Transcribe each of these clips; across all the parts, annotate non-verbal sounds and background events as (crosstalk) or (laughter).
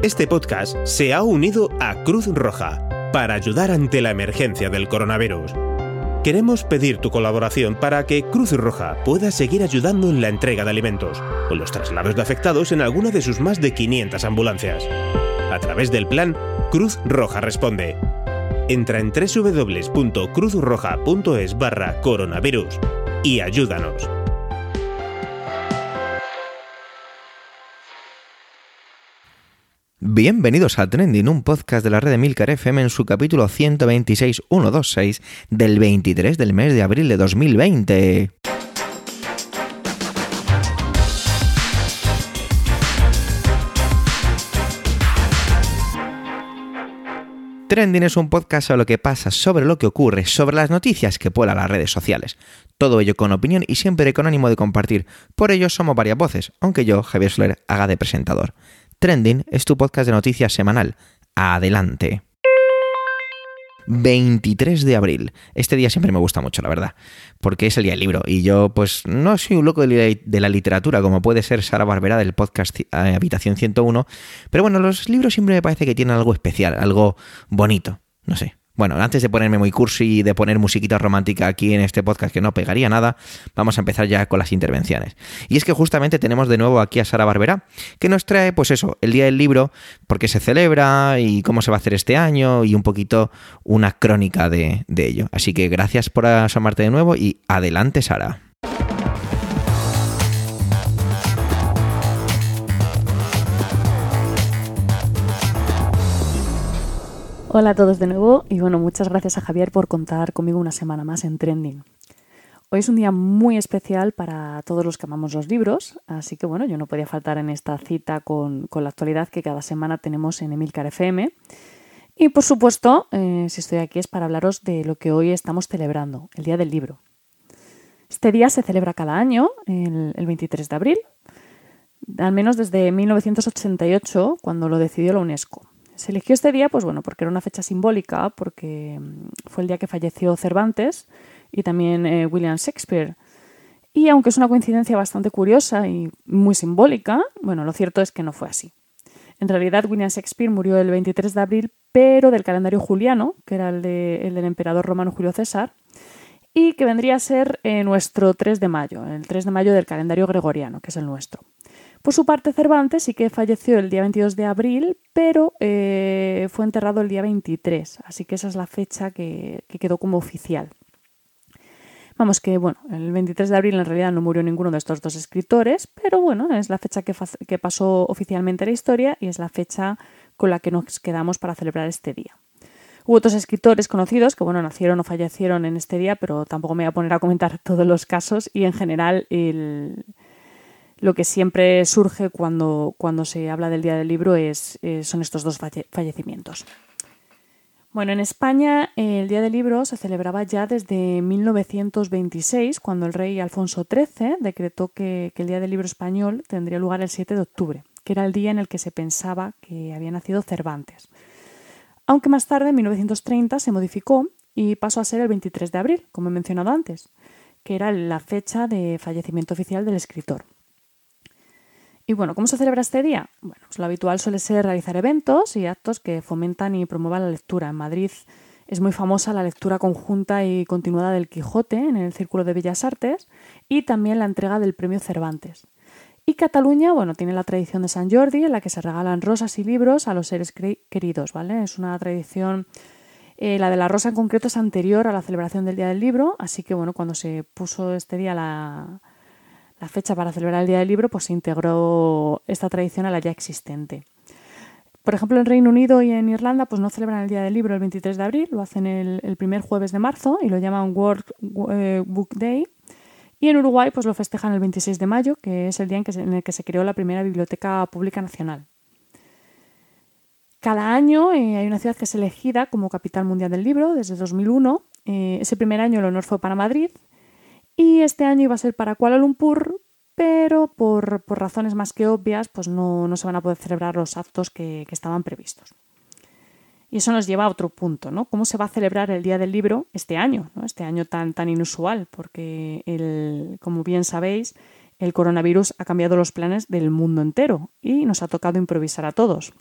Este podcast se ha unido a Cruz Roja para ayudar ante la emergencia del coronavirus. Queremos pedir tu colaboración para que Cruz Roja pueda seguir ayudando en la entrega de alimentos o los traslados de afectados en alguna de sus más de 500 ambulancias. A través del plan Cruz Roja Responde. Entra en www.cruzroja.es barra coronavirus y ayúdanos. Bienvenidos a Trending, un podcast de la red de Milcar FM en su capítulo 126.126 del 23 del mes de abril de 2020. Trending es un podcast sobre lo que pasa, sobre lo que ocurre, sobre las noticias que pueblan las redes sociales. Todo ello con opinión y siempre con ánimo de compartir. Por ello somos varias voces, aunque yo, Javier Soler, haga de presentador. Trending es tu podcast de noticias semanal. Adelante. 23 de abril. Este día siempre me gusta mucho, la verdad, porque es el día del libro. Y yo, pues, no soy un loco de la literatura, como puede ser Sara Barbera del podcast eh, Habitación 101. Pero bueno, los libros siempre me parece que tienen algo especial, algo bonito. No sé, bueno, antes de ponerme muy cursi y de poner musiquita romántica aquí en este podcast que no pegaría nada, vamos a empezar ya con las intervenciones. Y es que justamente tenemos de nuevo aquí a Sara Barbera, que nos trae, pues eso, el Día del Libro, por qué se celebra y cómo se va a hacer este año y un poquito una crónica de, de ello. Así que gracias por asomarte de nuevo y adelante, Sara. Hola a todos de nuevo y bueno, muchas gracias a Javier por contar conmigo una semana más en Trending. Hoy es un día muy especial para todos los que amamos los libros, así que bueno, yo no podía faltar en esta cita con, la actualidad que cada semana tenemos en Emilcar FM. Y por supuesto, eh, si estoy aquí es para hablaros de lo que hoy estamos celebrando, el Día del Libro. Este día se celebra cada año, el, el 23 de abril, al menos desde 1988, cuando lo decidió la UNESCO. Se eligió este día, pues bueno, porque era una fecha simbólica, porque mm, fue el día que falleció Cervantes y también eh, William Shakespeare. Y aunque es una coincidencia bastante curiosa y muy simbólica, bueno, lo cierto es que no fue así. En realidad, William Shakespeare murió el 23 de abril, pero del calendario juliano, que era el, del emperador romano Julio César, y que vendría a ser eh, nuestro 3 de mayo, el 3 de mayo del calendario gregoriano, que es el nuestro. Por su parte, Cervantes sí que falleció el día 22 de abril, pero eh, fue enterrado el día 23, así que esa es la fecha que, quedó como oficial. Vamos que, bueno, el 23 de abril en realidad no murió ninguno de estos dos escritores, pero bueno, es la fecha que, que pasó oficialmente la historia y es la fecha con la que nos quedamos para celebrar este día. Hubo otros escritores conocidos que, bueno, nacieron o fallecieron en este día, pero tampoco me voy a poner a comentar (laughs) todos los casos y en general el, lo que siempre surge cuando, cuando se habla del Día del Libro es, eh, son estos dos fallecimientos. Bueno, en España el Día del Libro se celebraba ya desde 1926, cuando el rey Alfonso XIII decretó que, que, el Día del Libro español tendría lugar el 7 de octubre, que era el día en el que se pensaba que había nacido Cervantes. Aunque más tarde, en 1930, se modificó y pasó a ser el 23 de abril, como he mencionado antes, que era la fecha de fallecimiento oficial del escritor. Y bueno, ¿cómo se celebra este día? Bueno, pues lo habitual suele ser realizar eventos y actos que fomentan y promuevan la lectura. En Madrid es muy famosa la lectura conjunta y continuada del Quijote en el Círculo de Bellas Artes y también la entrega del Premio Cervantes. Y Cataluña, bueno, tiene la tradición de San Jordi en la que se regalan rosas y libros a los seres queridos, ¿vale? Es una tradición eh, la de la rosa en concreto es anterior a la celebración del Día del Libro, así que bueno, cuando se puso este día la, la fecha para celebrar el Día del Libro, pues se integró esta tradición a la ya existente. Por ejemplo, en Reino Unido y en Irlanda pues no celebran el Día del Libro el 23 de abril, lo hacen el, primer jueves de marzo y lo llaman World eh, Book Day. Y en Uruguay pues lo festejan el 26 de mayo, que es el día en, que en el que se creó la primera biblioteca pública nacional. Cada año eh, hay una ciudad que es elegida como capital mundial del libro desde 2001. Eh, ese primer año el honor fue para Madrid y este año iba a ser para Kuala Lumpur, pero por, razones más que obvias, pues no, se van a poder celebrar los actos que, estaban previstos. Y eso nos lleva a otro punto, ¿no? ¿Cómo se va a celebrar el Día del Libro este año, Este año tan, tan inusual, porque, el, como bien sabéis, el coronavirus ha cambiado los planes del mundo entero y nos ha tocado improvisar a todos.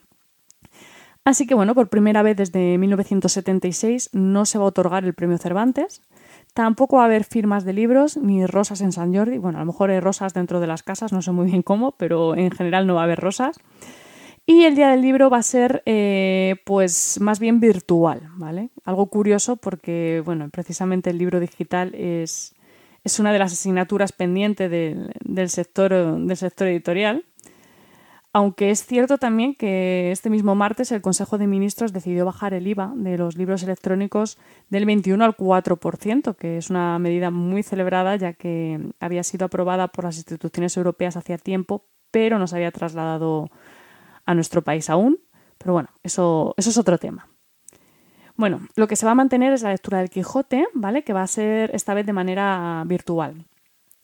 Así que bueno, por primera vez desde 1976 no se va a otorgar el premio Cervantes. Tampoco va a haber firmas de libros ni rosas en San Jordi. Bueno, a lo mejor hay rosas dentro de las casas, no sé muy bien cómo, pero en general no va a haber rosas. Y el día del libro va a ser, eh, pues, más bien virtual, ¿vale? Algo curioso porque, bueno, precisamente el libro digital es, es una de las asignaturas pendientes del, sector, del sector editorial. Aunque es cierto también que este mismo martes el Consejo de Ministros decidió bajar el IVA de los libros electrónicos del 21 al 4%, que es una medida muy celebrada ya que había sido aprobada por las instituciones europeas hacía tiempo, pero no se había trasladado a nuestro país aún. Pero bueno, eso, es otro tema. Bueno, lo que se va a mantener es la lectura del Quijote, ¿vale? Que va a ser esta vez de manera virtual.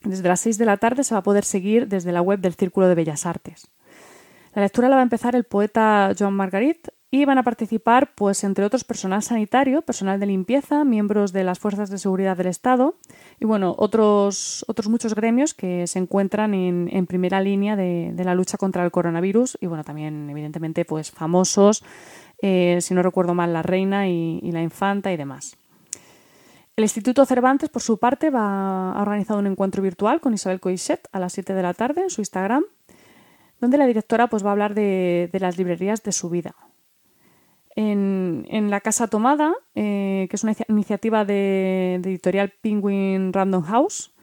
Desde las 6 de la tarde se va a poder seguir desde la web del Círculo de Bellas Artes. La lectura la va a empezar el poeta Joan Margarit y van a participar, pues, entre otros, personal sanitario, personal de limpieza, miembros de las fuerzas de seguridad del Estado y, bueno, otros, otros muchos gremios que se encuentran en, primera línea de, la lucha contra el coronavirus y, bueno, también, evidentemente, pues, famosos, eh, si no recuerdo mal, la reina y, la infanta y demás. El Instituto Cervantes, por su parte, va a organizar un encuentro virtual con Isabel Coixet a las 7 de la tarde en su Instagram donde la directora pues, va a hablar de, las librerías de su vida. En, La Casa Tomada, eh, que es una iniciativa de, editorial Penguin Random House,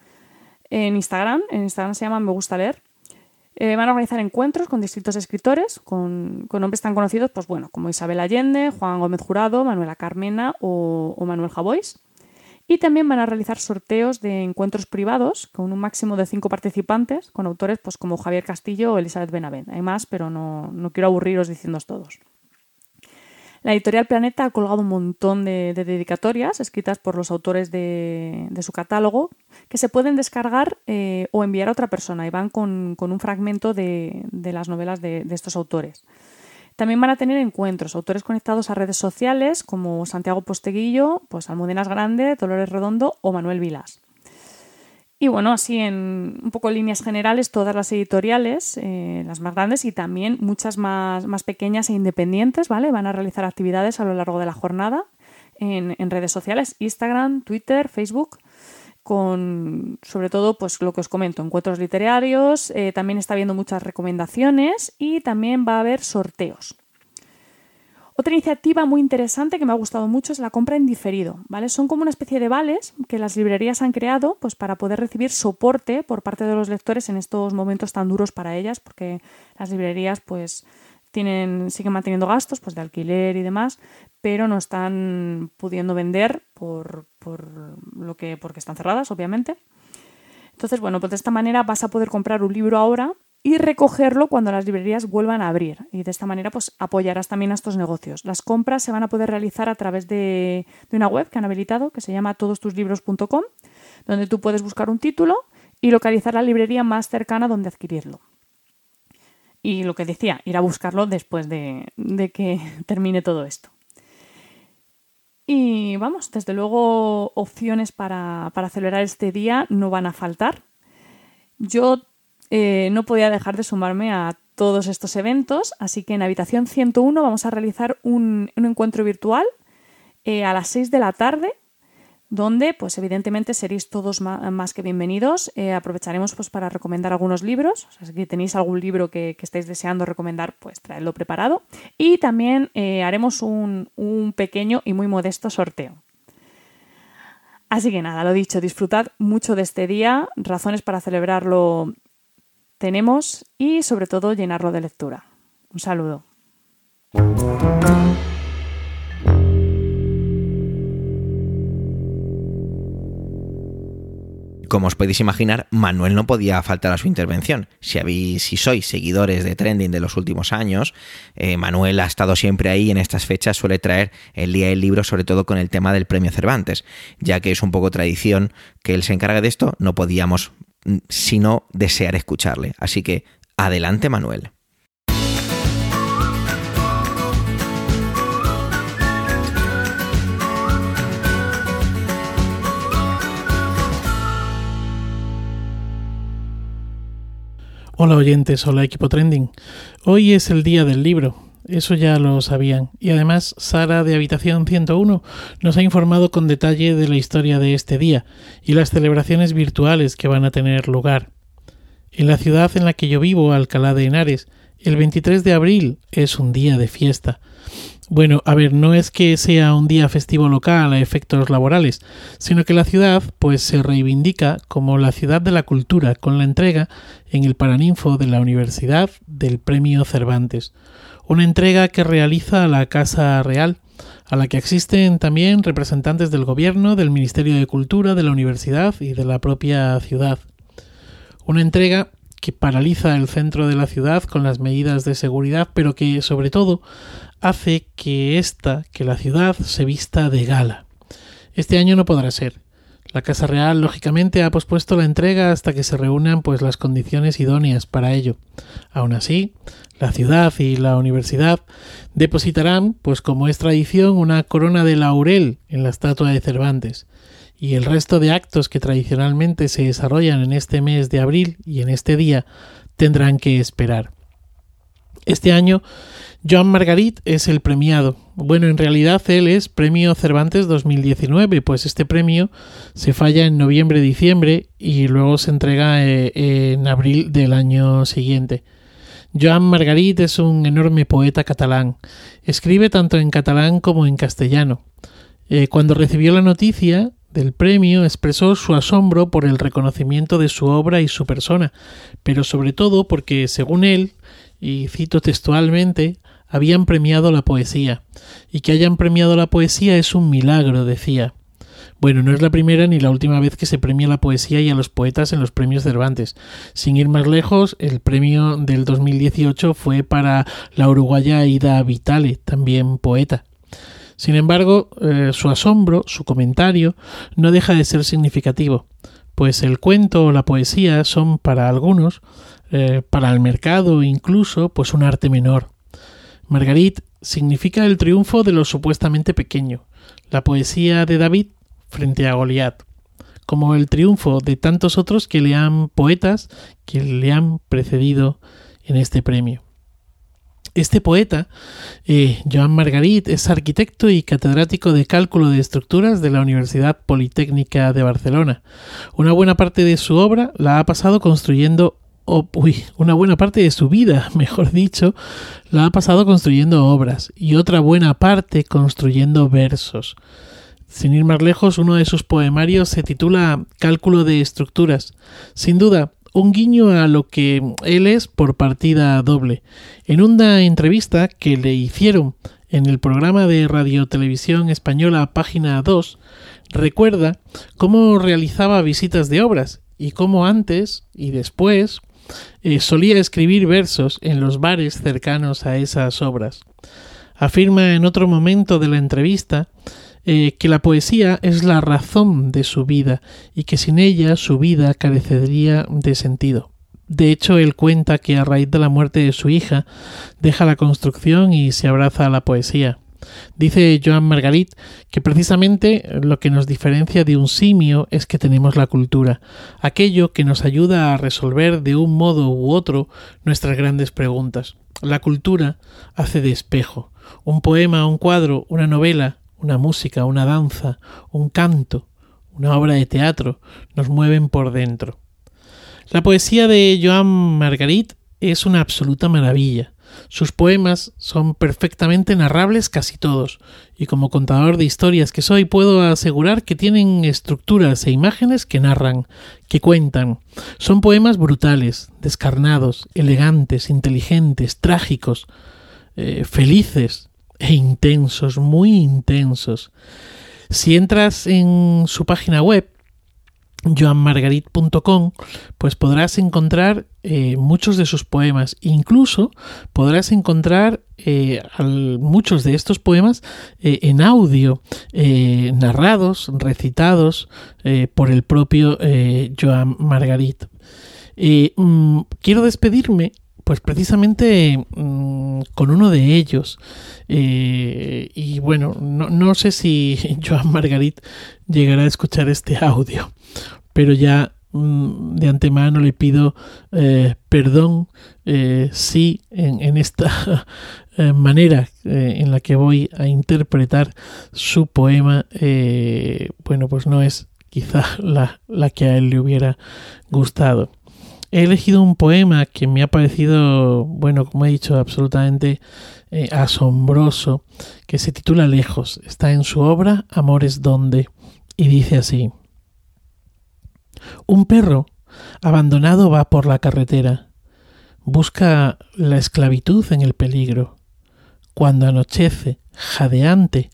en Instagram, en Instagram se llama Me Gusta Leer, eh, van a organizar encuentros con distintos escritores, con, con, nombres tan conocidos pues, bueno, como Isabel Allende, Juan Gómez Jurado, Manuela Carmena o, o Manuel Javois. Y también van a realizar sorteos de encuentros privados con un máximo de cinco participantes, con autores pues, como Javier Castillo o Elizabeth Benavent. Hay más, pero no, quiero aburriros diciéndoos todos. La editorial Planeta ha colgado un montón de, dedicatorias escritas por los autores de, su catálogo que se pueden descargar eh, o enviar a otra persona y van con, un fragmento de, las novelas de estos autores. También van a tener encuentros, autores conectados a redes sociales como Santiago Posteguillo, pues Almudenas Grande, Dolores Redondo o Manuel Vilas. Y bueno, así en un poco líneas generales, todas las editoriales, eh, las más grandes y también muchas más, más, pequeñas e independientes, ¿vale? Van a realizar actividades a lo largo de la jornada en, en redes sociales, Instagram, Twitter, Facebook con sobre todo pues lo que os comento, encuentros literarios, eh, también está habiendo muchas recomendaciones y también va a haber sorteos. Otra iniciativa muy interesante que me ha gustado mucho es la compra en diferido, ¿vale? Son como una especie de vales que las librerías han creado pues para poder recibir soporte por parte de los lectores en estos momentos tan duros para ellas, porque las librerías pues tienen, siguen manteniendo gastos pues, de alquiler y demás, pero no están pudiendo vender por, lo que, porque están cerradas, obviamente. Entonces, bueno, pues de esta manera vas a poder comprar un libro ahora y recogerlo cuando las librerías vuelvan a abrir. Y de esta manera, pues apoyarás también a estos negocios. Las compras se van a poder realizar a través de, una web que han habilitado que se llama todostuslibros.com, donde tú puedes buscar un título y localizar la librería más cercana donde adquirirlo. Y lo que decía, ir a buscarlo después de, que (laughs) termine todo esto. Y vamos, desde luego opciones para, celebrar este día no van a faltar. Yo eh, no podía dejar de sumarme a todos estos eventos, así que en Habitación 101 vamos a realizar un, encuentro virtual eh, a las 6 de la tarde donde pues evidentemente seréis todos más, que bienvenidos. Eh, aprovecharemos pues para recomendar algunos libros, si tenéis algún libro que, estáis deseando recomendar, pues traedlo preparado. Y también eh, haremos un, un pequeño y muy modesto sorteo. Así que nada, lo dicho, disfrutad mucho de este día, razones para celebrarlo tenemos y sobre todo llenarlo de lectura. Un saludo. Como os podéis imaginar, Manuel no podía faltar a su intervención. Si, habéis, si sois seguidores de Trending de los últimos años, eh, Manuel ha estado siempre ahí en estas fechas, suele traer el día del libro, sobre todo con el tema del premio Cervantes, ya que es un poco tradición que él se encargue de esto, no podíamos mm, sino desear escucharle. Así que adelante Manuel. Hola oyentes, hola equipo trending. Hoy es el día del libro. eso ya lo sabían. Y además, Sara de Habitación 101 nos ha informado con detalle de la historia de este día y las celebraciones virtuales que van a tener lugar. En la ciudad en la que yo vivo, Alcalá de Henares, el 23 de abril es un día de fiesta. Bueno, a ver, no es que sea un día festivo local a efectos laborales, sino que la ciudad pues se reivindica como la ciudad de la cultura con la entrega en el Paraninfo de la Universidad del Premio Cervantes, una entrega que realiza la Casa Real, a la que asisten también representantes del Gobierno, del Ministerio de Cultura, de la Universidad y de la propia ciudad. Una entrega que paraliza el centro de la ciudad con las medidas de seguridad, pero que sobre todo hace que esta, que la ciudad se vista de gala. Este año no podrá ser. La Casa Real, lógicamente, ha pospuesto la entrega hasta que se reúnan pues las condiciones idóneas para ello. Aún así, la ciudad y la universidad depositarán, pues como es tradición, una corona de laurel en la estatua de Cervantes. Y el resto de actos que tradicionalmente se desarrollan en este mes de abril y en este día tendrán que esperar. Este año Joan Margarit es el premiado. Bueno, en realidad él es Premio Cervantes 2019, pues este premio se falla en noviembre-diciembre y luego se entrega eh, en abril del año siguiente. Joan Margarit es un enorme poeta catalán. Escribe tanto en catalán como en castellano. Eh, cuando recibió la noticia del premio expresó su asombro por el reconocimiento de su obra y su persona, pero sobre todo porque, según él, y cito textualmente, habían premiado la poesía, y que hayan premiado la poesía es un milagro, decía. Bueno, no es la primera ni la última vez que se premia la poesía y a los poetas en los premios Cervantes. Sin ir más lejos, el premio del 2018 fue para la uruguaya Ida Vitale, también poeta. Sin embargo, eh, su asombro, su comentario, no deja de ser significativo, pues el cuento o la poesía son para algunos, eh, para el mercado incluso, pues un arte menor, Margarit significa el triunfo de lo supuestamente pequeño, la poesía de David frente a Goliat, como el triunfo de tantos otros que le han poetas que le han precedido en este premio. Este poeta, eh, Joan Margarit, es arquitecto y catedrático de cálculo de estructuras de la Universidad Politécnica de Barcelona. Una buena parte de su obra la ha pasado construyendo uy, una buena parte de su vida, (laughs) mejor dicho, la ha pasado construyendo obras y otra buena parte construyendo versos. Sin ir más lejos, uno de sus poemarios se titula Cálculo de estructuras. Sin duda, un guiño a lo que él es por partida doble. En una entrevista que le hicieron en el programa de radiotelevisión española Página 2, recuerda cómo realizaba visitas de obras y cómo antes y después eh, solía escribir versos en los bares cercanos a esas obras. Afirma en otro momento de la entrevista eh, que la poesía es la razón de su vida y que sin ella su vida carecería de sentido. De hecho, él cuenta que a raíz de la muerte de su hija deja la construcción y se abraza a la poesía. Dice Joan Margarit que precisamente lo que nos diferencia de un simio es que tenemos la cultura, aquello que nos ayuda a resolver de un modo u otro nuestras grandes preguntas. La cultura hace de espejo. Un poema, un cuadro, una novela, una música, una danza, un canto, una obra de teatro nos mueven por dentro. La poesía de Joan Margarit es una absoluta maravilla. Sus poemas son perfectamente narrables casi todos, y como contador de historias que soy puedo asegurar que tienen estructuras e imágenes que narran, que cuentan. Son poemas brutales, descarnados, elegantes, inteligentes, trágicos, eh, felices e intensos, muy intensos. Si entras en su página web, joanmargarit.com, pues podrás encontrar eh, muchos de sus poemas. Incluso podrás encontrar eh, muchos de estos poemas eh, en audio, narrados, recitados por el propio Joan Margarit. Mm, quiero despedirme pues precisamente mm, con uno de ellos. y bueno, no, no, sé si (laughs) Joan Margarit llegará a escuchar este audio, pero ya mm, de antemano le pido eh, perdón eh, si en, esta (laughs) eh, manera en la que voy a interpretar su poema, bueno, pues no es quizá (laughs) la, la que a él le hubiera gustado. He elegido un poema que me ha parecido, bueno, como he dicho, absolutamente asombroso, que se titula Lejos. Está en su obra Amores donde y dice así. Un perro abandonado va por la carretera. Busca la esclavitud en el peligro. Cuando anochece, jadeante,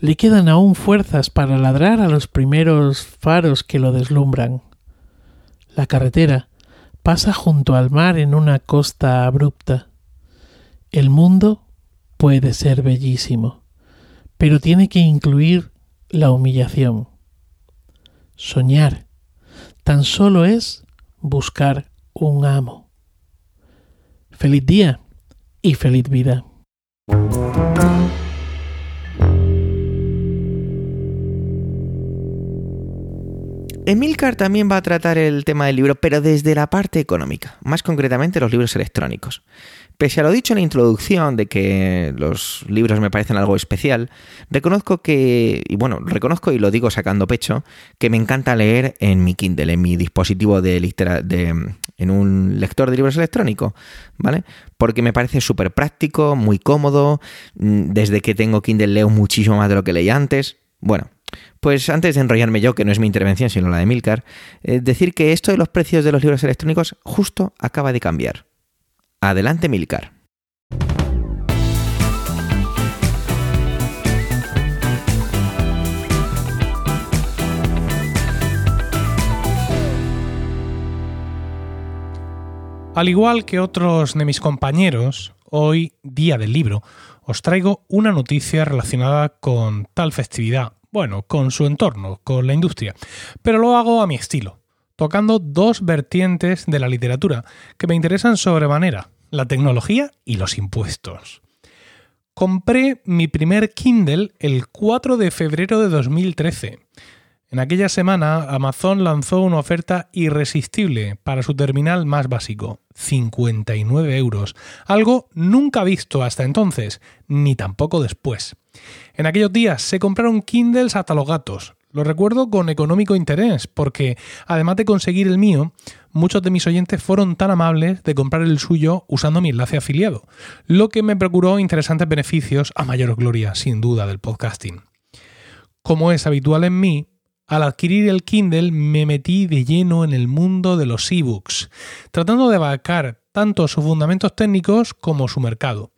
le quedan aún fuerzas para ladrar a los primeros faros que lo deslumbran. La carretera pasa junto al mar en una costa abrupta. El mundo puede ser bellísimo, pero tiene que incluir la humillación. Soñar tan solo es buscar un amo. Feliz día y feliz vida. Emilcar también va a tratar el tema del libro, pero desde la parte económica, más concretamente los libros electrónicos. Pese a lo dicho en la introducción de que los libros me parecen algo especial, reconozco que, y bueno, reconozco y lo digo sacando pecho, que me encanta leer en mi Kindle, en mi dispositivo de, de en un lector de libros electrónico, ¿vale? Porque me parece súper práctico, muy cómodo, mm, desde que tengo Kindle leo muchísimo más de lo que leía antes. Bueno, pues antes de enrollarme yo, que no es mi intervención, sino la de Milcar, eh, decir que esto de los precios de los libros electrónicos justo acaba de cambiar. Adelante, Milcar. Al igual que otros de mis compañeros, hoy, día del libro, os traigo una noticia relacionada con tal festividad bueno, con su entorno, con la industria, pero lo hago a mi estilo, tocando dos vertientes de la literatura que me interesan sobremanera, la tecnología y los impuestos. Compré mi primer Kindle el 4 de febrero de 2013 en aquella semana, Amazon lanzó una oferta irresistible para su terminal más básico, 59 euros, algo nunca visto hasta entonces, ni tampoco después. En aquellos días se compraron Kindles hasta los gatos. Lo recuerdo con económico interés, porque además de conseguir el mío, muchos de mis oyentes fueron tan amables de comprar el suyo usando mi enlace afiliado, lo que me procuró interesantes beneficios a mayor gloria, sin duda, del podcasting. Como es habitual en mí, al adquirir el Kindle me metí de lleno en el mundo de los ebooks, tratando de abarcar tanto sus fundamentos técnicos como su mercado.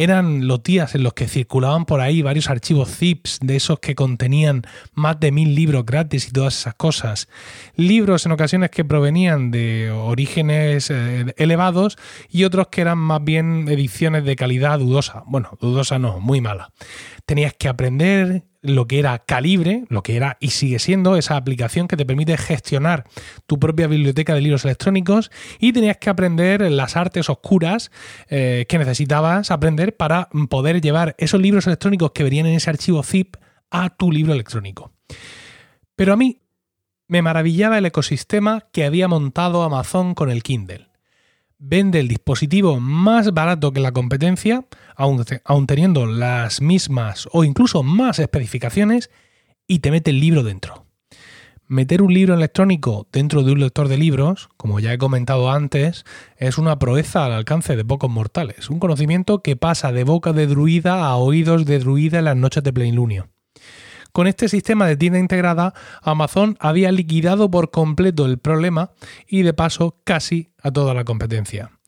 Eran los días en los que circulaban por ahí varios archivos zips de esos que contenían más de mil libros gratis y todas esas cosas. Libros en ocasiones que provenían de orígenes eh, elevados y otros que eran más bien ediciones de calidad dudosa. Bueno, dudosa no, muy mala. Tenías que aprender lo que era Calibre, lo que era y sigue siendo esa aplicación que te permite gestionar tu propia biblioteca de libros electrónicos y tenías que aprender las artes oscuras eh, que necesitabas aprender para poder llevar esos libros electrónicos que venían en ese archivo zip a tu libro electrónico. Pero a mí me maravillaba el ecosistema que había montado Amazon con el Kindle vende el dispositivo más barato que la competencia, aun, teniendo las mismas o incluso más especificaciones, y te mete el libro dentro. Meter un libro electrónico dentro de un lector de libros, como ya he comentado antes, es una proeza al alcance de pocos mortales, un conocimiento que pasa de boca de druida a oídos de druida en las noches de plenilunio. Con este sistema de tienda integrada, Amazon había liquidado por completo el problema y de paso casi a toda la competencia.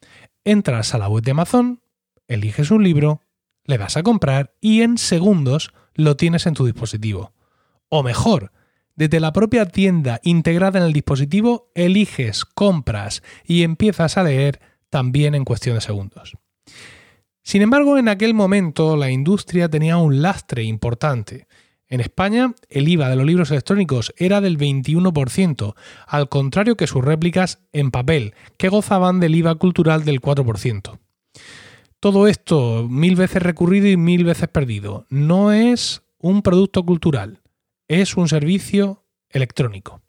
Entras a la web de Amazon, eliges un libro, le das a comprar y en segundos lo tienes en tu dispositivo. O mejor, desde la propia tienda integrada en el dispositivo, eliges, compras y empiezas a leer también en cuestión de segundos. Sin embargo, en aquel momento la industria tenía un lastre importante en España, el IVA de los libros electrónicos era del 21%, al contrario que sus réplicas en papel, que gozaban del IVA cultural del 4%. Todo esto mil veces recurrido y mil veces perdido. No es un producto cultural, es un servicio electrónico.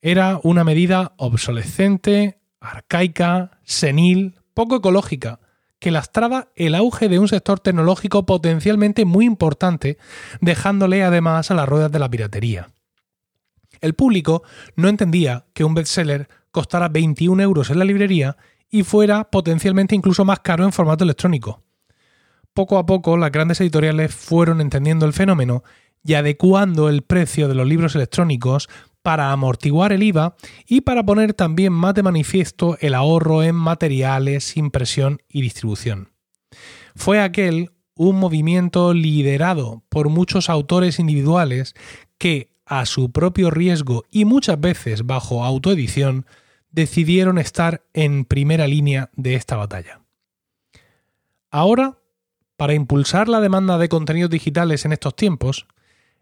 Era una medida obsolescente, arcaica, senil, poco ecológica, que lastraba el auge de un sector tecnológico potencialmente muy importante, dejándole además a las ruedas de la piratería. El público no entendía que un bestseller costara 21 euros en la librería y fuera potencialmente incluso más caro en formato electrónico. Poco a poco las grandes editoriales fueron entendiendo el fenómeno y adecuando el precio de los libros electrónicos para amortiguar el IVA y para poner también más de manifiesto el ahorro en materiales, impresión y distribución. Fue aquel un movimiento liderado por muchos autores individuales que, a su propio riesgo y muchas veces bajo autoedición, decidieron estar en primera línea de esta batalla. Ahora, para impulsar la demanda de contenidos digitales en estos tiempos,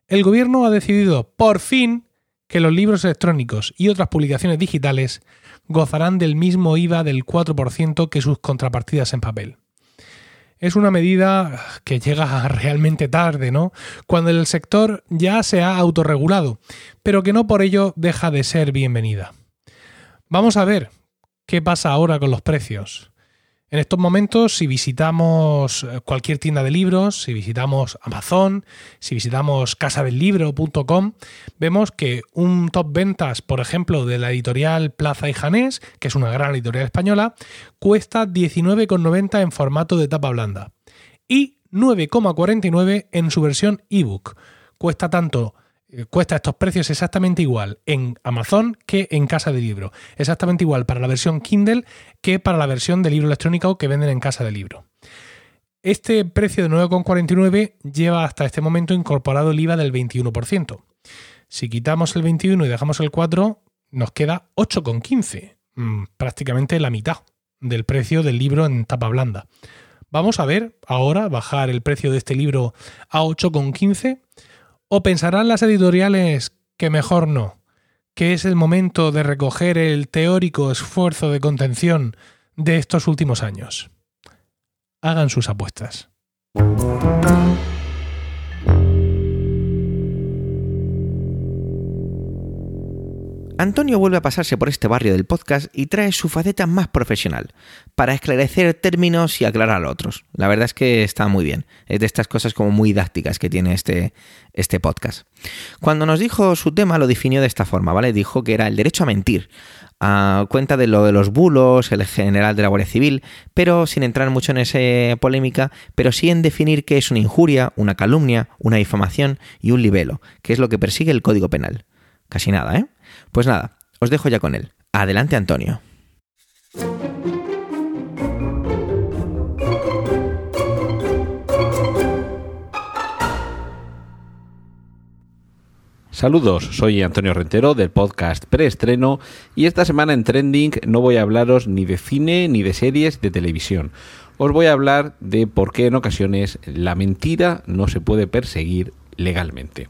el gobierno ha decidido, por fin, que los libros electrónicos y otras publicaciones digitales gozarán del mismo IVA del 4% que sus contrapartidas en papel. Es una medida que llega (laughs) realmente tarde, ¿no? Cuando el sector ya se ha autorregulado, pero que no por ello deja de ser bienvenida. Vamos a ver qué pasa ahora con los precios. En estos momentos, si visitamos eh, cualquier tienda de libros, si visitamos Amazon, si visitamos casadellibro.com, vemos que un top ventas, por ejemplo, de la editorial Plaza y Janés, que es una gran editorial española, cuesta 19,90 en formato de tapa blanda y 9,49 en su versión ebook. Cuesta tanto cuesta estos precios exactamente igual en Amazon que en Casa de Libro. Exactamente igual para la versión Kindle que para la versión de libro electrónico que venden en Casa de Libro. Este precio de 9,49 lleva hasta este momento incorporado el IVA del 21%. Si quitamos el 21 y dejamos el 4, nos queda 8,15, mm, prácticamente la mitad del precio del libro en tapa blanda. Vamos a ver ahora bajar el precio de este libro a 8,15 ¿O pensarán las editoriales que mejor no? Que es el momento de recoger el teórico esfuerzo de contención de estos últimos años. Hagan sus apuestas. Antonio vuelve a pasarse por este barrio del podcast y trae su faceta más profesional, para esclarecer términos y aclarar otros. La verdad es que está muy bien. Es de estas cosas como muy didácticas que tiene este, este podcast. Cuando nos dijo su tema lo definió de esta forma, ¿vale? Dijo que era el derecho a mentir, a cuenta de lo de los bulos, el general de la Guardia Civil, pero sin entrar mucho en esa polémica, pero sí en definir qué es una injuria, una calumnia, una difamación y un libelo, que es lo que persigue el Código Penal. Casi nada, ¿eh? Pues nada, os dejo ya con él. Adelante, Antonio. Saludos, soy Antonio Rentero del podcast Preestreno y esta semana en Trending no voy a hablaros ni de cine ni de series de televisión. Os voy a hablar de por qué en ocasiones la mentira no se puede perseguir legalmente.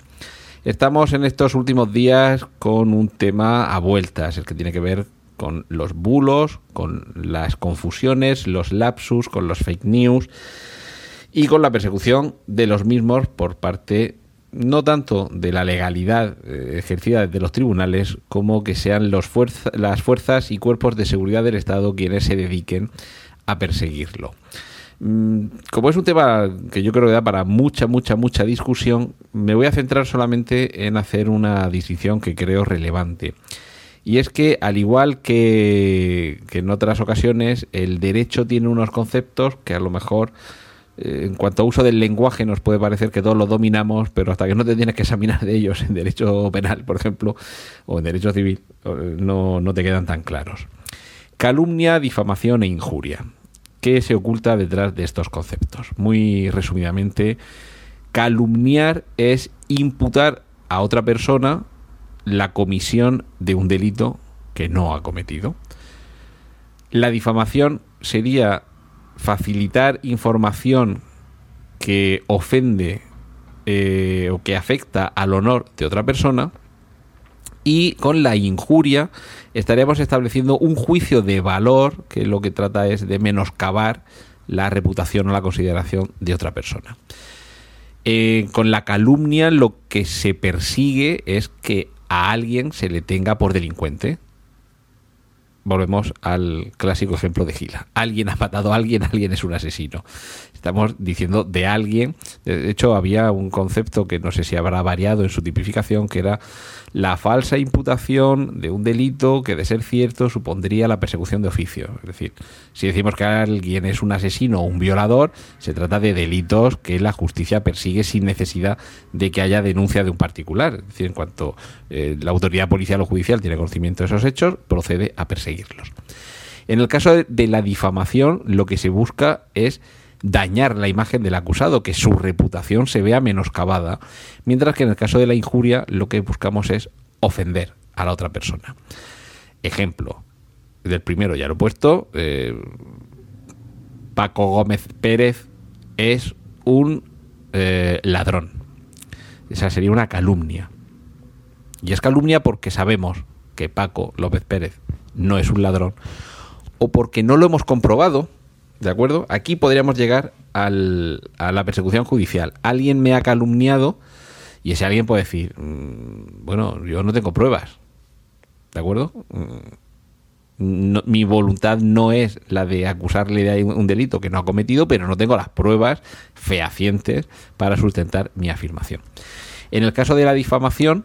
Estamos en estos últimos días con un tema a vueltas, el que tiene que ver con los bulos, con las confusiones, los lapsus, con los fake news y con la persecución de los mismos por parte no tanto de la legalidad eh, ejercida desde los tribunales como que sean los las fuerzas y cuerpos de seguridad del Estado quienes se dediquen a perseguirlo. Mm, como es un tema que yo creo que da para mucha, mucha, mucha discusión, me voy a centrar solamente en hacer una distinción que creo relevante. Y es que, al igual que, en otras ocasiones, el derecho tiene unos conceptos que a lo mejor, eh, en cuanto a uso del lenguaje, nos puede parecer que todos lo dominamos, pero hasta que no te tienes que examinar de ellos en derecho penal, por ejemplo, o en derecho civil, eh, no, no te quedan tan claros. Calumnia, difamación e injuria. ¿Qué se oculta detrás de estos conceptos? Muy resumidamente, calumniar es imputar a otra persona la comisión de un delito que no ha cometido. La difamación sería facilitar información que ofende eh, o que afecta al honor de otra persona y con la injuria estaríamos estableciendo un juicio de valor que lo que trata es de menoscabar la reputación o la consideración de otra persona. Eh, con la calumnia lo que se persigue es que a alguien se le tenga por delincuente. Volvemos al clásico ejemplo de Gila. Alguien ha matado a alguien, alguien es un asesino. Estamos diciendo de alguien. De hecho, había un concepto que no sé si habrá variado en su tipificación, que era la falsa imputación de un delito que, de ser cierto, supondría la persecución de oficio. Es decir, si decimos que alguien es un asesino o un violador, se trata de delitos que la justicia persigue sin necesidad de que haya denuncia de un particular. Es decir, en cuanto eh, la autoridad policial o judicial tiene conocimiento de esos hechos, procede a En el caso de la difamación, lo que se busca es dañar la imagen del acusado, que su reputación se vea menoscabada, mientras que en el caso de la injuria lo que buscamos es ofender a la otra persona. Ejemplo, del primero ya lo he puesto, eh, Paco Gómez Pérez es un eh, ladrón. Esa sería una calumnia. Y es calumnia porque sabemos que Paco López Pérez no es un ladrón, o porque no lo hemos comprobado, ¿De acuerdo? Aquí podríamos llegar al, a la persecución judicial. Alguien me ha calumniado y ese alguien puede decir, mm, bueno, yo no tengo pruebas. ¿De acuerdo? Mm, mi voluntad no es la de acusarle de un delito que no ha cometido, pero no tengo las pruebas fehacientes para sustentar mi afirmación. En el caso de la difamación,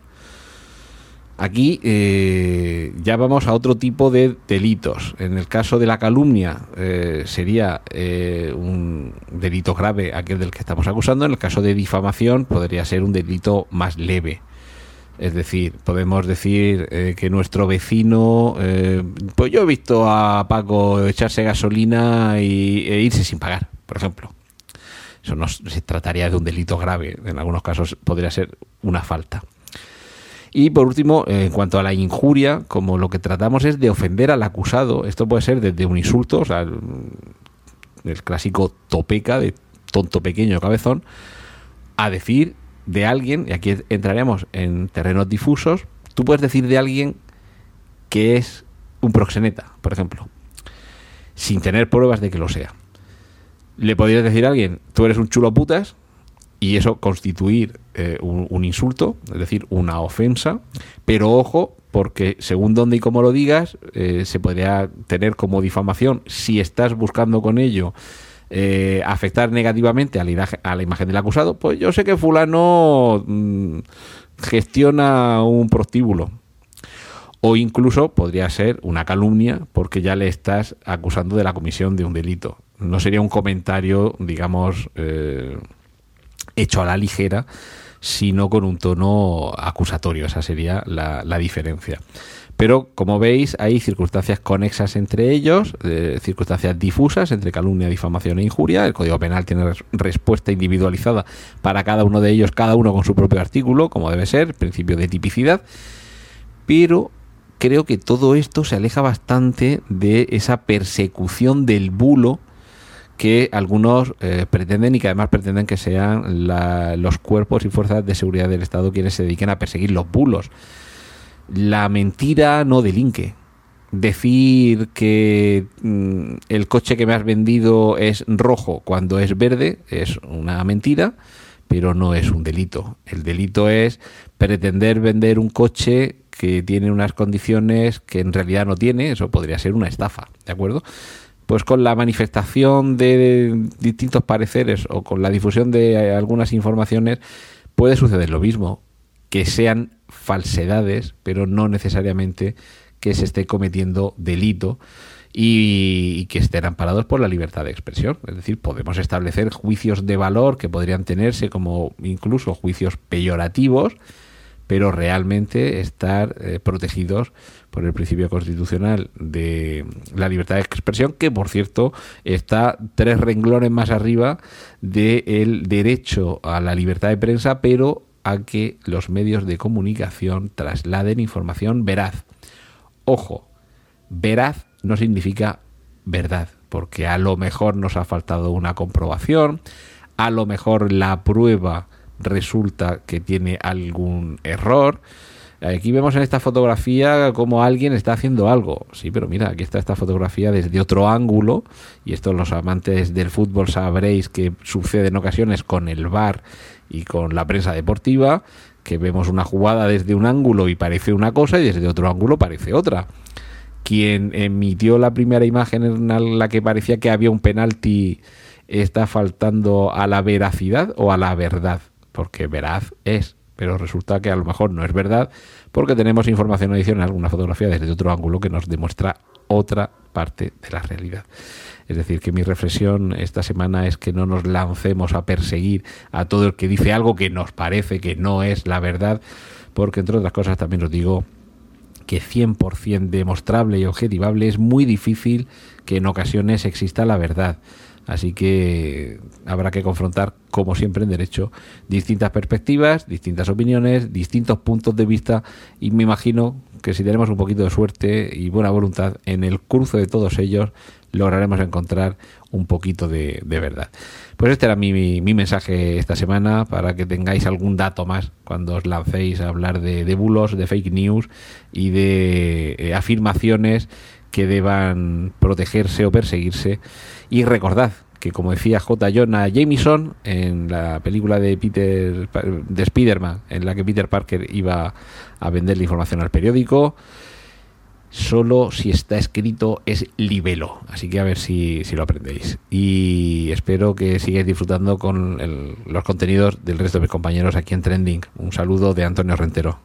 Aquí eh, ya vamos a otro tipo de delitos. En el caso de la calumnia eh, sería eh, un delito grave aquel del que estamos acusando. En el caso de difamación podría ser un delito más leve. Es decir, podemos decir que nuestro vecino, pues yo he visto a Paco echarse gasolina y, e irse sin pagar, por ejemplo. Eso no se trataría de un delito grave. En algunos casos podría ser una falta. Y por último, en cuanto a la injuria, como lo que tratamos es de ofender al acusado, esto puede ser desde un insulto, o sea, el, clásico topeca de tonto pequeño cabezón, a decir de alguien, y aquí entraremos en terrenos difusos, tú puedes decir de alguien que es un proxeneta, por ejemplo, sin tener pruebas de que lo sea. Le podrías decir a alguien, tú eres un chulo putas, y eso constituir eh, un, insulto, es decir, una ofensa, pero ojo, porque según dónde y cómo lo digas, eh, se podría tener como difamación si estás buscando con ello eh, afectar negativamente a la, imagen del acusado, pues yo sé que fulano mm, gestiona un prostíbulo. O incluso podría ser una calumnia porque ya le estás acusando de la comisión de un delito. No sería un comentario, digamos, hecho a la ligera, sino con un tono acusatorio. Esa sería la, diferencia. Pero, como veis, hay circunstancias conexas entre ellos, eh, circunstancias difusas entre calumnia, difamación e injuria. El Código Penal tiene respuesta individualizada para cada uno de ellos, cada uno con su propio artículo, como debe ser, principio de tipicidad. Pero creo que todo esto se aleja bastante de esa persecución del bulo que algunos eh, pretenden y que además pretenden que sean los cuerpos y fuerzas de seguridad del Estado quienes se dediquen a perseguir los bulos. La mentira no delinque. Decir que mm, el coche que me has vendido es rojo cuando es verde es una mentira, pero no es un delito. El delito es pretender vender un coche que tiene unas condiciones que en realidad no tiene, eso podría ser una estafa, ¿de acuerdo? Pues con la manifestación de distintos pareceres o con la difusión de algunas informaciones puede suceder lo mismo, que sean falsedades, pero no necesariamente que se esté cometiendo delito y, que estén amparados por la libertad de expresión. Es decir, podemos establecer juicios de valor que podrían tenerse como incluso juicios peyorativos, pero realmente estar eh, protegidos por el principio constitucional de la libertad de expresión, que por cierto está tres renglones más arriba del derecho a la libertad de prensa, pero a que los medios de comunicación trasladen información veraz. Ojo, veraz no significa verdad, porque a lo mejor nos ha faltado una comprobación, a lo mejor la prueba resulta que tiene algún error. Aquí vemos en esta fotografía como alguien está haciendo algo. Sí, pero mira, aquí está esta fotografía desde otro ángulo. Y esto los amantes del fútbol sabréis que sucede en ocasiones con el VAR y con la prensa deportiva, que vemos una jugada desde un ángulo y parece una cosa y desde otro ángulo parece otra. quien emitió la primera imagen en la que parecía que había un penalti está faltando a la veracidad o a la verdad, porque veraz es, pero resulta que a lo mejor no es verdad, porque tenemos información adicional, alguna fotografía desde otro ángulo que nos demuestra otra parte de la realidad. Es decir, que mi reflexión esta semana es que no nos lancemos a perseguir a todo el que dice algo que nos parece que no es la verdad, porque entre otras cosas también os digo que 100% demostrable y objetivable es muy difícil que en ocasiones exista la verdad. Así que habrá que confrontar, como siempre en derecho, distintas perspectivas, distintas opiniones, distintos puntos de vista y me imagino que si tenemos un poquito de suerte y buena voluntad, en el cruce de todos ellos lograremos encontrar un poquito de, verdad. Pues este era mi, mensaje esta semana para que tengáis algún dato más cuando os lancéis a hablar de, de bulos, de fake news y de eh, afirmaciones que deban protegerse o perseguirse. Y recordad que, como decía J. Jonah Jameson en la película de Peter de Spider-Man, en la que Peter Parker iba a vender la información al periódico, solo si está escrito es libelo. Así que a ver si, lo aprendéis. Y espero que sigáis disfrutando con los contenidos del resto de mis compañeros aquí en Trending. Un saludo de Antonio Rentero.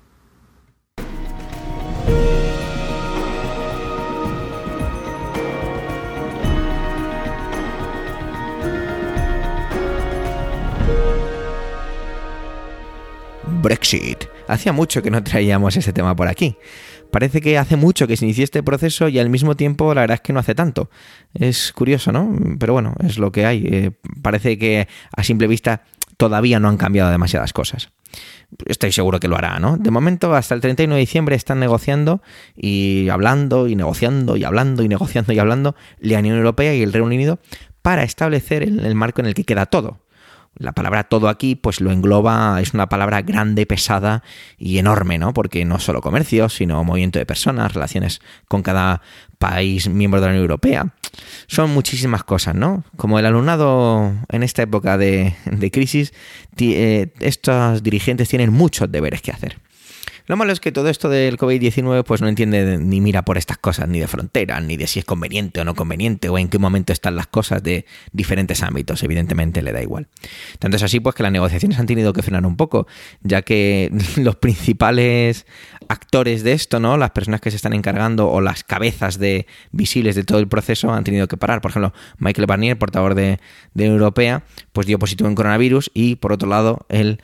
Brexit. Hacía mucho que no traíamos ese tema por aquí. Parece que hace mucho que se inició este proceso y al mismo tiempo la verdad es que no hace tanto. Es curioso, ¿no? Pero bueno, es lo que hay. Eh, parece que a simple vista todavía no han cambiado demasiadas cosas. Estoy seguro que lo hará, ¿no? De momento, hasta el 31 de diciembre están negociando y hablando y negociando y hablando y negociando y hablando la Unión Europea y el Reino Unido para establecer el marco en el que queda todo. La palabra todo aquí, pues lo engloba, es una palabra grande, pesada y enorme, ¿no? Porque no solo comercio, sino movimiento de personas, relaciones con cada país miembro de la Unión Europea. Son muchísimas cosas, ¿no? Como el alumnado en esta época de, crisis, eh, estos dirigentes tienen muchos deberes que hacer. Lo malo es que todo esto del COVID-19 pues no entiende ni mira por estas cosas, ni de fronteras, ni de si es conveniente o no conveniente, o en qué momento están las cosas de diferentes ámbitos, evidentemente le da igual. Tanto es así pues que las negociaciones han tenido que frenar un poco, ya que (laughs) los principales actores de esto, ¿no? Las personas que se están encargando o las cabezas de visibles de todo el proceso han tenido que parar. Por ejemplo, Michael Barnier, portador de, de Europea, pues dio positivo en coronavirus y por otro lado, el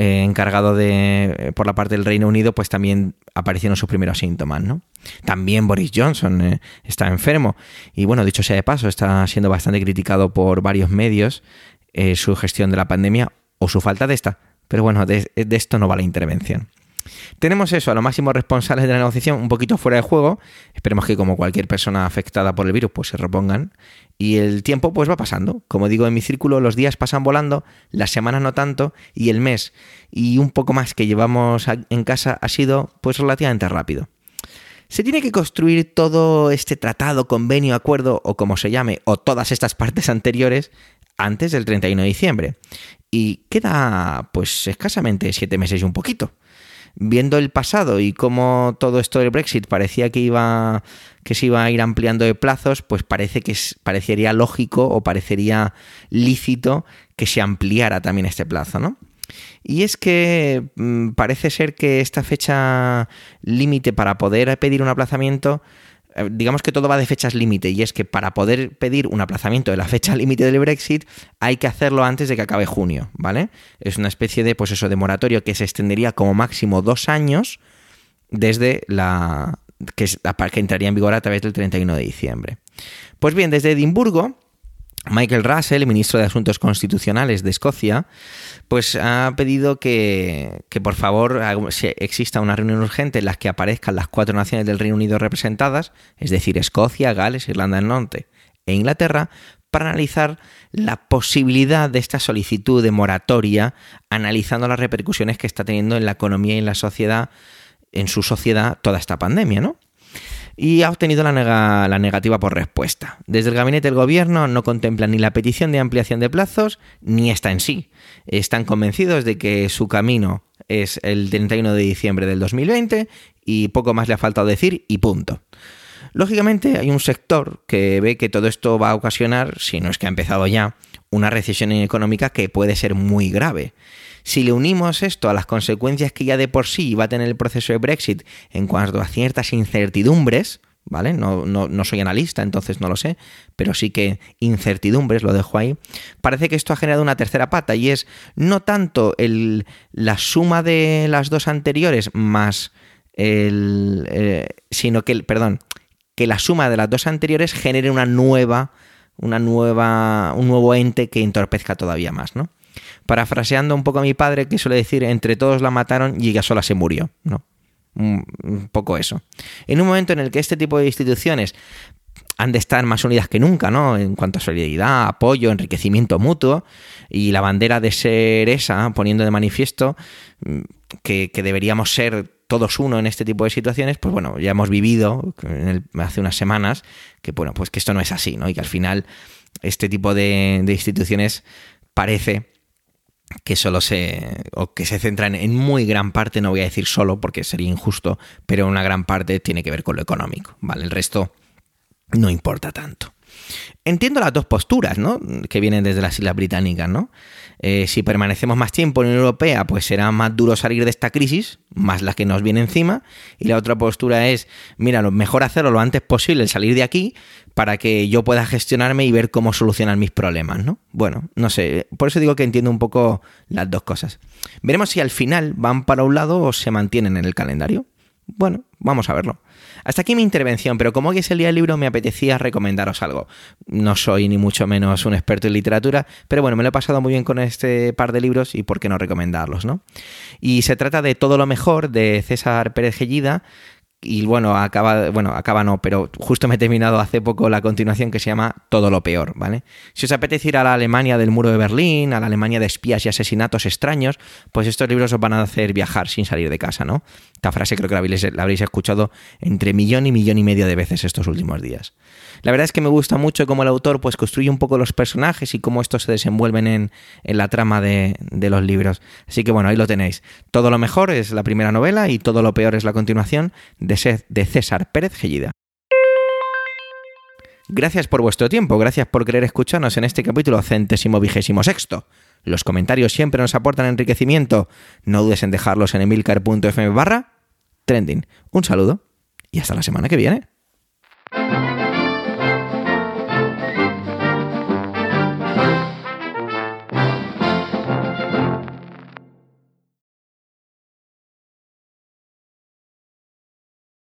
eh, encargado de eh, por la parte del Reino Unido, pues también aparecieron sus primeros síntomas, ¿no? También Boris Johnson eh, está enfermo y bueno, dicho sea de paso, está siendo bastante criticado por varios medios su gestión de la pandemia o su falta de esta. Pero bueno, de esto no va la intervención. Tenemos eso, a los máximos responsables de la negociación un poquito fuera de juego. Esperemos que como cualquier persona afectada por el virus pues se repongan. Y el tiempo pues va pasando. Como digo en mi círculo, los días pasan volando, las semanas no tanto y el mes y un poco más que llevamos en casa ha sido pues relativamente rápido. Se tiene que construir todo este tratado, convenio, acuerdo o como se llame, o todas estas partes (laughs) anteriores antes del 31 de diciembre. Y queda pues escasamente siete meses y un poquito viendo el pasado y cómo todo esto del Brexit parecía que iba que se iba a ir ampliando de plazos, pues parece que parecería lógico o parecería lícito que se ampliara también este plazo, ¿no? Y es que mm, parece ser que esta fecha límite para poder pedir un aplazamiento digamos que todo va de fechas límite y es que para poder pedir un aplazamiento de la fecha límite del Brexit hay que hacerlo antes de que acabe junio, ¿vale? Es una especie de, pues eso, de moratorio que se extendería como máximo dos años desde la... que, que entraría en vigor a través del 31 de diciembre. Pues bien, desde Edimburgo Michael Russell, ministro de Asuntos Constitucionales de Escocia, pues ha pedido que, por favor exista una reunión urgente en la que aparezcan las cuatro naciones del Reino Unido representadas, es decir, Escocia, Gales, Irlanda del Norte e Inglaterra, para analizar la posibilidad de esta solicitud de moratoria, analizando las repercusiones que está teniendo en la economía y en la sociedad, en su sociedad, toda esta pandemia, ¿no? Y ha obtenido la, la, negativa por respuesta. Desde el gabinete del gobierno no contemplan ni la petición de ampliación de plazos ni esta en sí. Están convencidos de que su camino es el 31 de diciembre del 2020 y poco más le ha faltado decir y punto. Lógicamente hay un sector que ve que todo esto va a ocasionar, si no es que ha empezado ya, una recesión económica que puede ser muy grave. Si le unimos esto a las consecuencias que ya de por sí va a tener el proceso de Brexit en cuanto a ciertas incertidumbres, ¿vale? No, no, soy analista, entonces no lo sé, pero sí que incertidumbres, lo dejo ahí. Parece que esto ha generado una tercera pata y es no tanto el, la suma de las dos anteriores más el... Eh, sino que, el, perdón, que la suma de las dos anteriores genere una nueva, una nueva, un nuevo ente que entorpezca todavía más, ¿no? Parafraseando un poco a mi padre, que suele decir, entre todos la mataron y ella sola se murió, ¿no? Un poco eso. En un momento en el que este tipo de instituciones han de estar más unidas que nunca, ¿no? En cuanto a solidaridad, apoyo, enriquecimiento mutuo, y la bandera de ser esa, poniendo de manifiesto mm, que, deberíamos ser todos uno en este tipo de situaciones, pues bueno, ya hemos vivido hace unas semanas que, bueno, pues que esto no es así, ¿no? Y que al final este tipo de, de instituciones parece que solo se o que se centran en muy gran parte, no voy a decir solo porque sería injusto, pero una gran parte tiene que ver con lo económico, ¿vale? El resto no importa tanto. Entiendo las dos posturas, ¿no? Que vienen desde las Islas Británicas, ¿no? Eh, si permanecemos más tiempo en la Unión Europea, pues será más duro salir de esta crisis, más la que nos viene encima. Y la otra postura es, mira, lo mejor hacerlo lo antes posible, salir de aquí, para que yo pueda gestionarme y ver cómo solucionar mis problemas, ¿no? Bueno, no sé, por eso digo que entiendo un poco las dos cosas. Veremos si al final van para un lado o se mantienen en el calendario. Bueno, vamos a verlo. Hasta aquí mi intervención, pero como hoy es el día del libro me apetecía recomendaros algo. No soy ni mucho menos un experto en literatura, pero bueno, me lo he pasado muy bien con este par de libros y por qué no recomendarlos, ¿no? Y se trata de Todo lo mejor de César Pérez Gellida, y bueno, acaba, bueno, acaba no, pero justo me he terminado hace poco la continuación que se llama Todo lo peor, ¿vale? Si os apetece ir a la Alemania del muro de Berlín, a la Alemania de espías y asesinatos extraños, pues estos libros os van a hacer viajar sin salir de casa, ¿no? Esta frase creo que la habréis, la habréis escuchado entre millón y millón y medio de veces estos últimos días. La verdad es que me gusta mucho cómo el autor pues construye un poco los personajes y cómo estos se desenvuelven en, la trama de, los libros. Así que bueno, ahí lo tenéis. Todo lo mejor es la primera novela y todo lo peor es la continuación de, de César Pérez Gellida. Gracias por vuestro tiempo, gracias por querer escucharnos en este capítulo centésimo vigésimo sexto. Los comentarios siempre nos aportan enriquecimiento. No dudes en dejarlos en emilcar.fm barra trending. Un saludo y hasta la semana que viene.